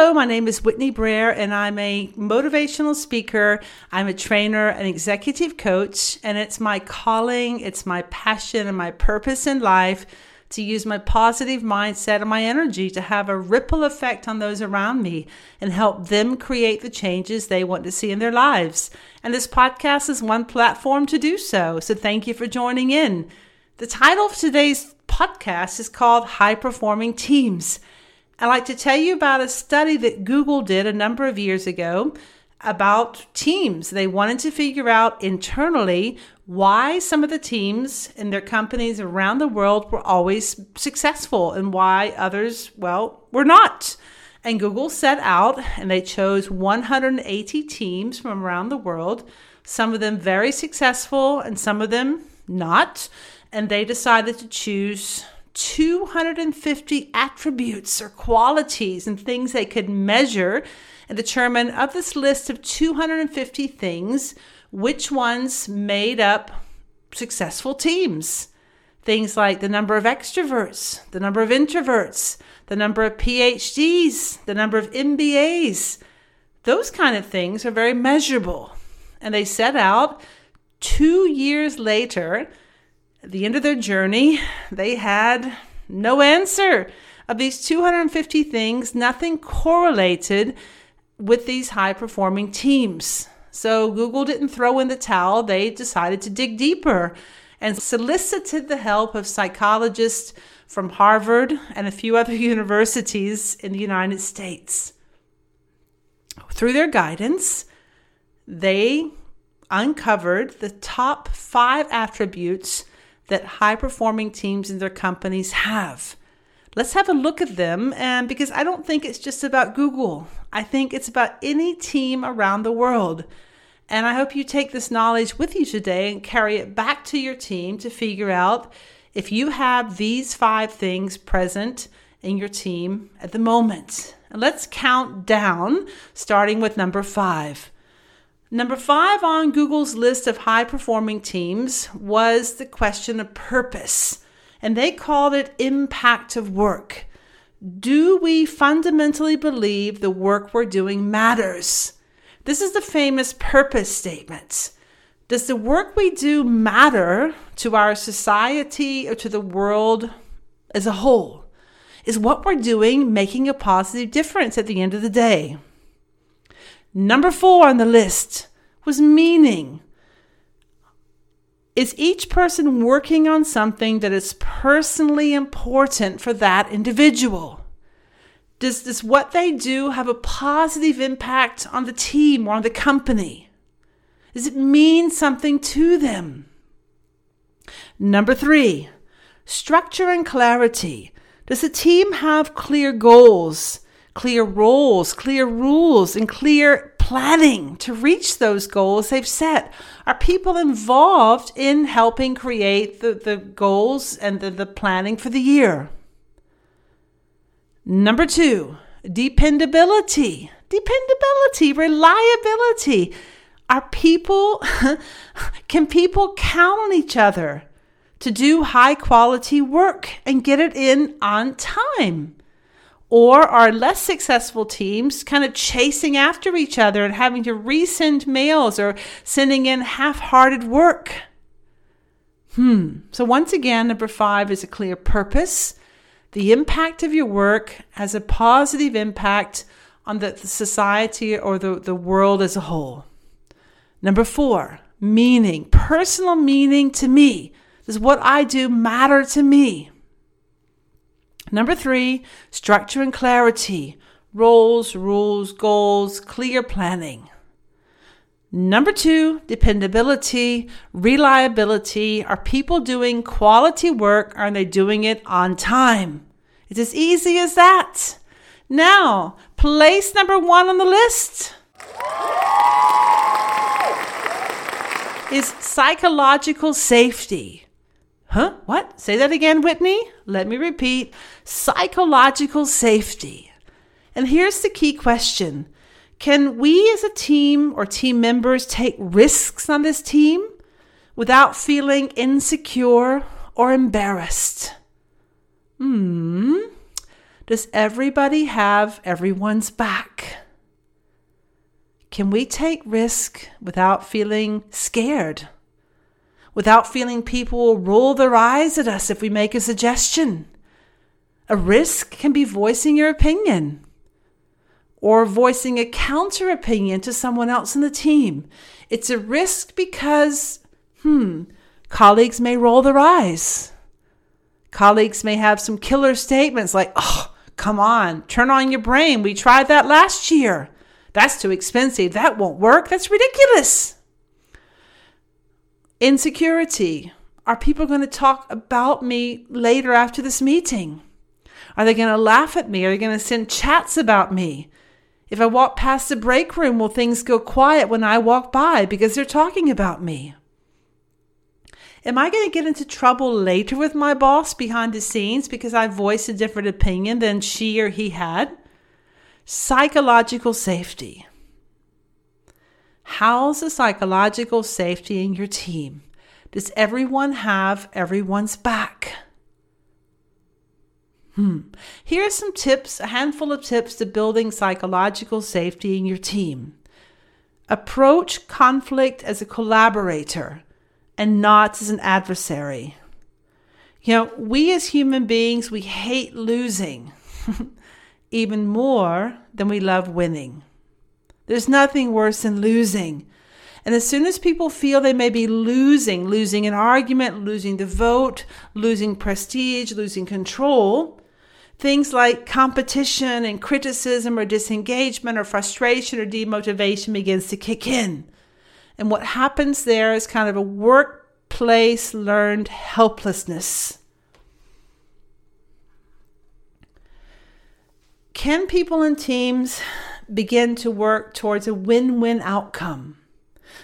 Hello, my name is Whitney Breer, and I'm a motivational speaker. I'm a trainer, an executive coach, and it's my calling, it's my passion, and my purpose in life to use my positive mindset and my energy to have a ripple effect on those around me and help them create the changes they want to see in their lives. And this podcast is one platform to do so. So thank you for joining in. The title of today's podcast is called High Performing Teams. I'd like to tell you about a study that Google did a number of years ago about teams. They wanted to figure out internally why some of the teams in their companies around the world were always successful and why others, well, were not. And Google set out and they chose 180 teams from around the world, some of them very successful and some of them not. And they decided to choose 250 attributes or qualities and things they could measure and determine of this list of 250 things which ones made up successful teams. Things like the number of extroverts, the number of introverts, the number of PhDs, the number of MBAs. Those kind of things are very measurable. And they set out two years later at the end of their journey, they had no answer. Of these 250 things, nothing correlated with these high performing teams. So Google didn't throw in the towel. They decided to dig deeper and solicited the help of psychologists from Harvard and a few other universities in the United States. Through their guidance, they uncovered the top five attributes that high performing teams in their companies have. Let's have a look at them. And because I don't think it's just about Google, I think it's about any team around the world. And I hope you take this knowledge with you today and carry it back to your team to figure out if you have these five things present in your team at the moment. And let's count down, starting with number five. Number five on Google's list of high performing teams was the question of purpose, and they called it impact of work. Do we fundamentally believe the work we're doing matters? This is the famous purpose statement. Does the work we do matter to our society or to the world as a whole? Is what we're doing making a positive difference at the end of the day? Number four on the list was meaning. Is each person working on something that is personally important for that individual? Does this what they do have a positive impact on the team or on the company? Does it mean something to them? Number three, structure and clarity. Does the team have clear goals clear roles, clear rules, and clear planning to reach those goals they've set? Are people involved in helping create the, the goals and the, the planning for the year? Number two, dependability. Dependability, reliability. Are people, can people count on each other to do high quality work and get it in on time? Or are less successful teams kind of chasing after each other and having to resend mails or sending in half hearted work? Hmm. So, once again, number five is a clear purpose. The impact of your work has a positive impact on the, the society or the, the world as a whole. Number four, meaning, personal meaning to me. Does what I do matter to me? Number three, structure and clarity, roles, rules, goals, clear planning. Number two, dependability, reliability. Are people doing quality work? Are they doing it on time? It's as easy as that. Now, place number one on the list is psychological safety. Huh? What? Say that again, Whitney? Let me repeat psychological safety. And here's the key question Can we as a team or team members take risks on this team without feeling insecure or embarrassed? Hmm. Does everybody have everyone's back? Can we take risk without feeling scared? Without feeling people will roll their eyes at us if we make a suggestion? A risk can be voicing your opinion or voicing a counter opinion to someone else in the team. It's a risk because, hmm, colleagues may roll their eyes. Colleagues may have some killer statements like, oh, come on, turn on your brain. We tried that last year. That's too expensive. That won't work. That's ridiculous. Insecurity. Are people going to talk about me later after this meeting? Are they going to laugh at me? Are they going to send chats about me? If I walk past the break room, will things go quiet when I walk by because they're talking about me? Am I going to get into trouble later with my boss behind the scenes because I voiced a different opinion than she or he had? Psychological safety. How's the psychological safety in your team? Does everyone have everyone's back? Hmm. Here are some tips, a handful of tips to building psychological safety in your team. Approach conflict as a collaborator and not as an adversary. You know, we as human beings, we hate losing even more than we love winning. There's nothing worse than losing. And as soon as people feel they may be losing, losing an argument, losing the vote, losing prestige, losing control, things like competition and criticism or disengagement or frustration or demotivation begins to kick in. And what happens there is kind of a workplace learned helplessness. Can people and teams begin to work towards a win win outcome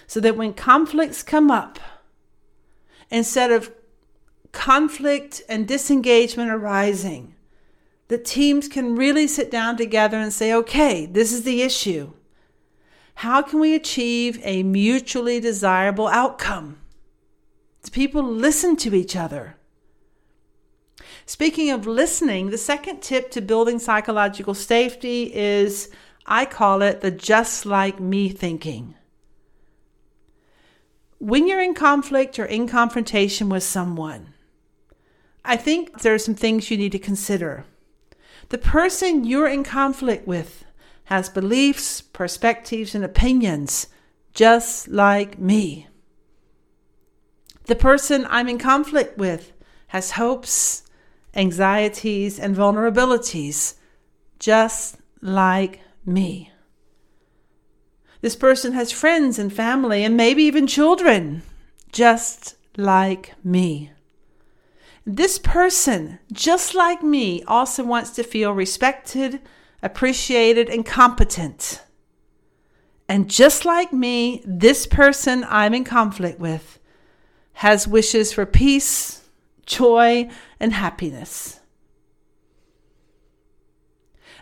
so that when conflicts come up, instead of conflict and disengagement arising, the teams can really sit down together and say, okay, this is the issue. How can we achieve a mutually desirable outcome? Do people listen to each other? Speaking of listening, the second tip to building psychological safety is I call it the just like me thinking. When you're in conflict or in confrontation with someone, I think there are some things you need to consider. The person you're in conflict with has beliefs, perspectives, and opinions just like me. The person I'm in conflict with has hopes, anxieties, and vulnerabilities just like me. This person has friends and family and maybe even children, just like me. This person, just like me, also wants to feel respected, appreciated, and competent. And just like me, this person I'm in conflict with has wishes for peace, joy, and happiness.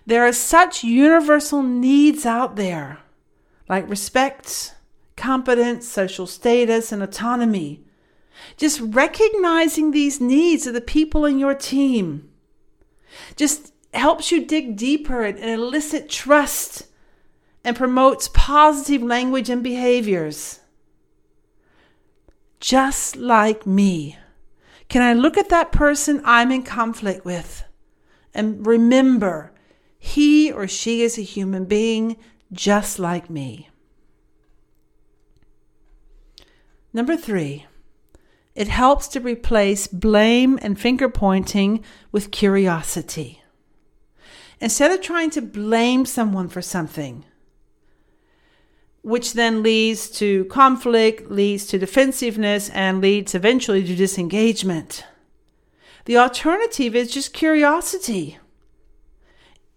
There are such universal needs out there, like respect, competence, social status, and autonomy. Just recognizing these needs of the people in your team just helps you dig deeper and elicit trust and promotes positive language and behaviors. Just like me. Can I look at that person I'm in conflict with and remember he or she is a human being just like me. Number three, it helps to replace blame and finger pointing with curiosity. Instead of trying to blame someone for something, which then leads to conflict, leads to defensiveness, and leads eventually to disengagement. The alternative is just curiosity.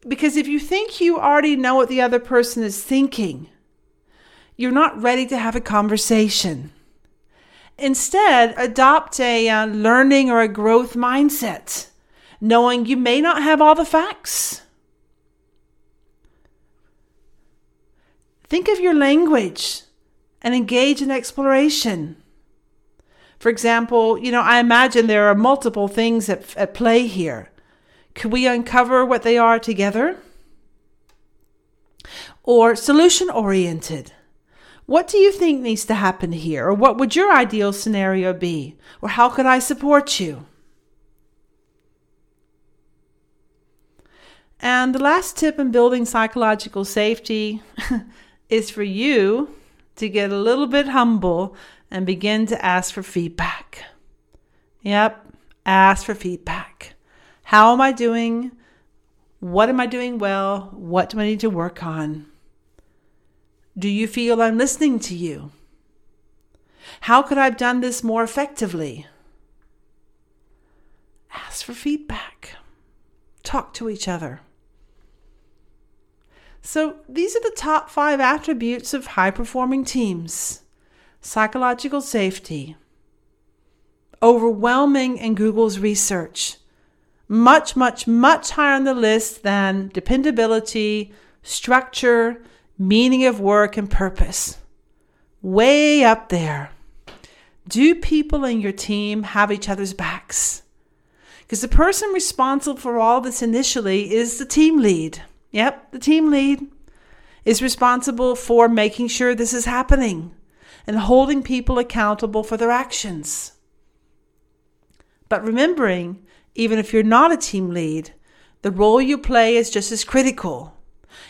Because if you think you already know what the other person is thinking, you're not ready to have a conversation. Instead, adopt a uh, learning or a growth mindset, knowing you may not have all the facts. Think of your language and engage in exploration. For example, you know, I imagine there are multiple things at, at play here Could we uncover what they are together? Or solution oriented? What do you think needs to happen here? Or what would your ideal scenario be? Or how could I support you? And the last tip in building psychological safety is for you to get a little bit humble and begin to ask for feedback. Yep, ask for feedback. How am I doing? What am I doing well? What do I need to work on? Do you feel I'm listening to you? How could I have done this more effectively? Ask for feedback. Talk to each other. So, these are the top five attributes of high performing teams psychological safety, overwhelming in Google's research, much, much, much higher on the list than dependability, structure, meaning of work, and purpose. Way up there. Do people in your team have each other's backs? Because the person responsible for all this initially is the team lead. Yep, the team lead is responsible for making sure this is happening and holding people accountable for their actions. But remembering, even if you're not a team lead, the role you play is just as critical.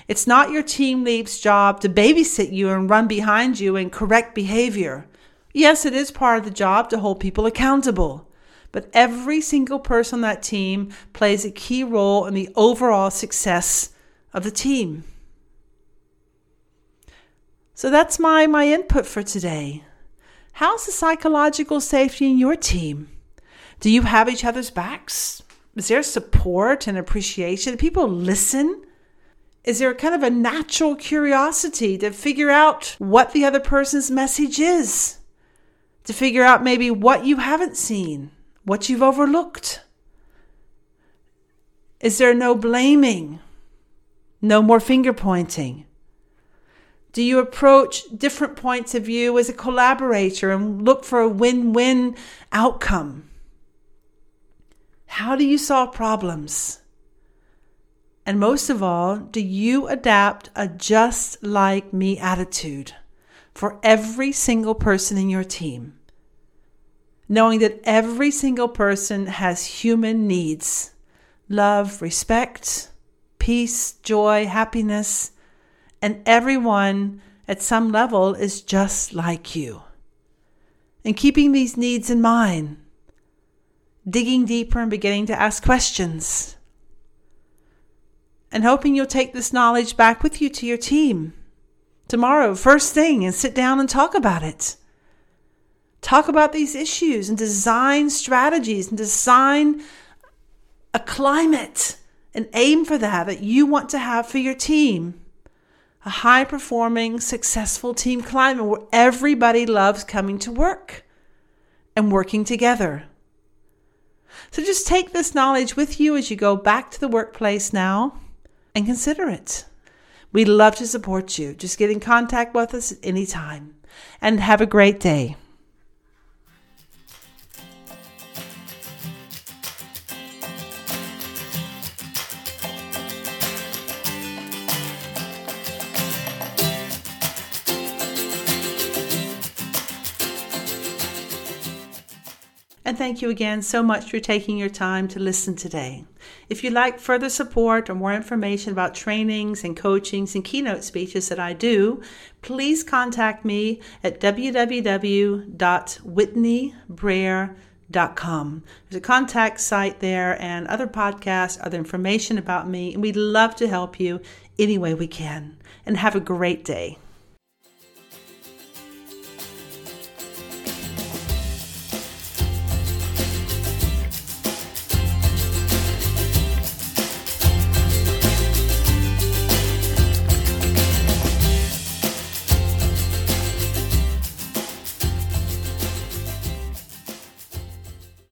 It's not your team lead's job to babysit you and run behind you and correct behavior. Yes, it is part of the job to hold people accountable, but every single person on that team plays a key role in the overall success of the team. So that's my, my input for today. How's the psychological safety in your team? Do you have each other's backs? Is there support and appreciation? Do people listen? Is there a kind of a natural curiosity to figure out what the other person's message is? To figure out maybe what you haven't seen, what you've overlooked? Is there no blaming? No more finger pointing? Do you approach different points of view as a collaborator and look for a win win outcome? How do you solve problems? And most of all, do you adapt a just like me attitude for every single person in your team? Knowing that every single person has human needs love, respect, peace, joy, happiness and everyone at some level is just like you. And keeping these needs in mind, digging deeper and beginning to ask questions, and hoping you'll take this knowledge back with you to your team tomorrow, first thing, and sit down and talk about it. Talk about these issues and design strategies and design a climate and aim for that that you want to have for your team a high performing, successful team climate where everybody loves coming to work and working together. So just take this knowledge with you as you go back to the workplace now and consider it. We'd love to support you. Just get in contact with us at any time and have a great day. And thank you again so much for taking your time to listen today. If you'd like further support or more information about trainings and coachings and keynote speeches that I do, please contact me at www.whitneybreer.com. There's a contact site there and other podcasts, other information about me, and we'd love to help you any way we can. And have a great day.